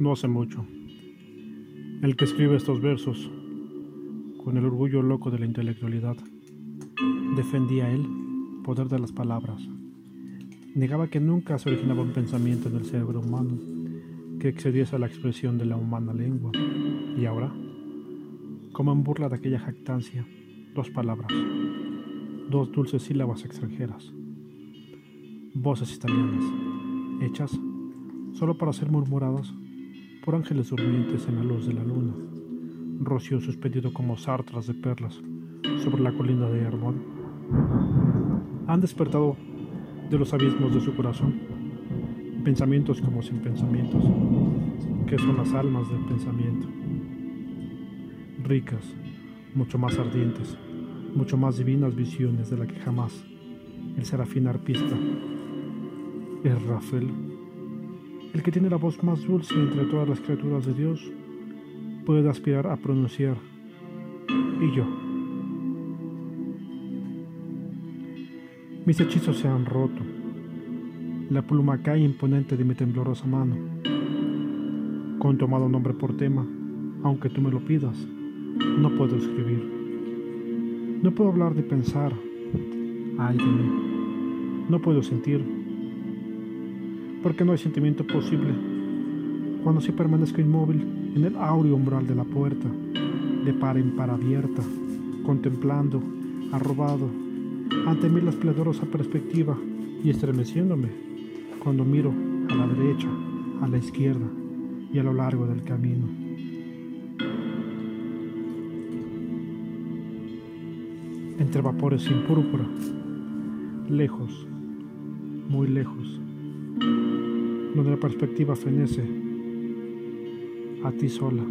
no hace mucho. El que escribe estos versos, con el orgullo loco de la intelectualidad, defendía el poder de las palabras. Negaba que nunca se originaba un pensamiento en el cerebro humano que excediese a la expresión de la humana lengua. Y ahora, como en burla de aquella jactancia, dos palabras, dos dulces sílabas extranjeras, voces italianas, hechas solo para ser murmuradas por ángeles durmientes en la luz de la luna, roció suspendido como sartras de perlas sobre la colina de Hermón. Han despertado de los abismos de su corazón. Pensamientos como sin pensamientos, que son las almas del pensamiento, ricas, mucho más ardientes, mucho más divinas visiones de la que jamás el serafín arpista es Rafael el que tiene la voz más dulce entre todas las criaturas de Dios puede aspirar a pronunciar y yo. Mis hechizos se han roto. La pluma cae imponente de mi temblorosa mano. Con tomado nombre por tema, aunque tú me lo pidas, no puedo escribir. No puedo hablar de pensar. Ay de mí. No puedo sentir porque no hay sentimiento posible cuando si permanezco inmóvil en el áureo umbral de la puerta, de par en par abierta, contemplando, arrobado, ante mí la esplendorosa perspectiva y estremeciéndome cuando miro a la derecha, a la izquierda y a lo largo del camino. Entre vapores sin púrpura, lejos, muy lejos, donde la perspectiva fenece a ti sola.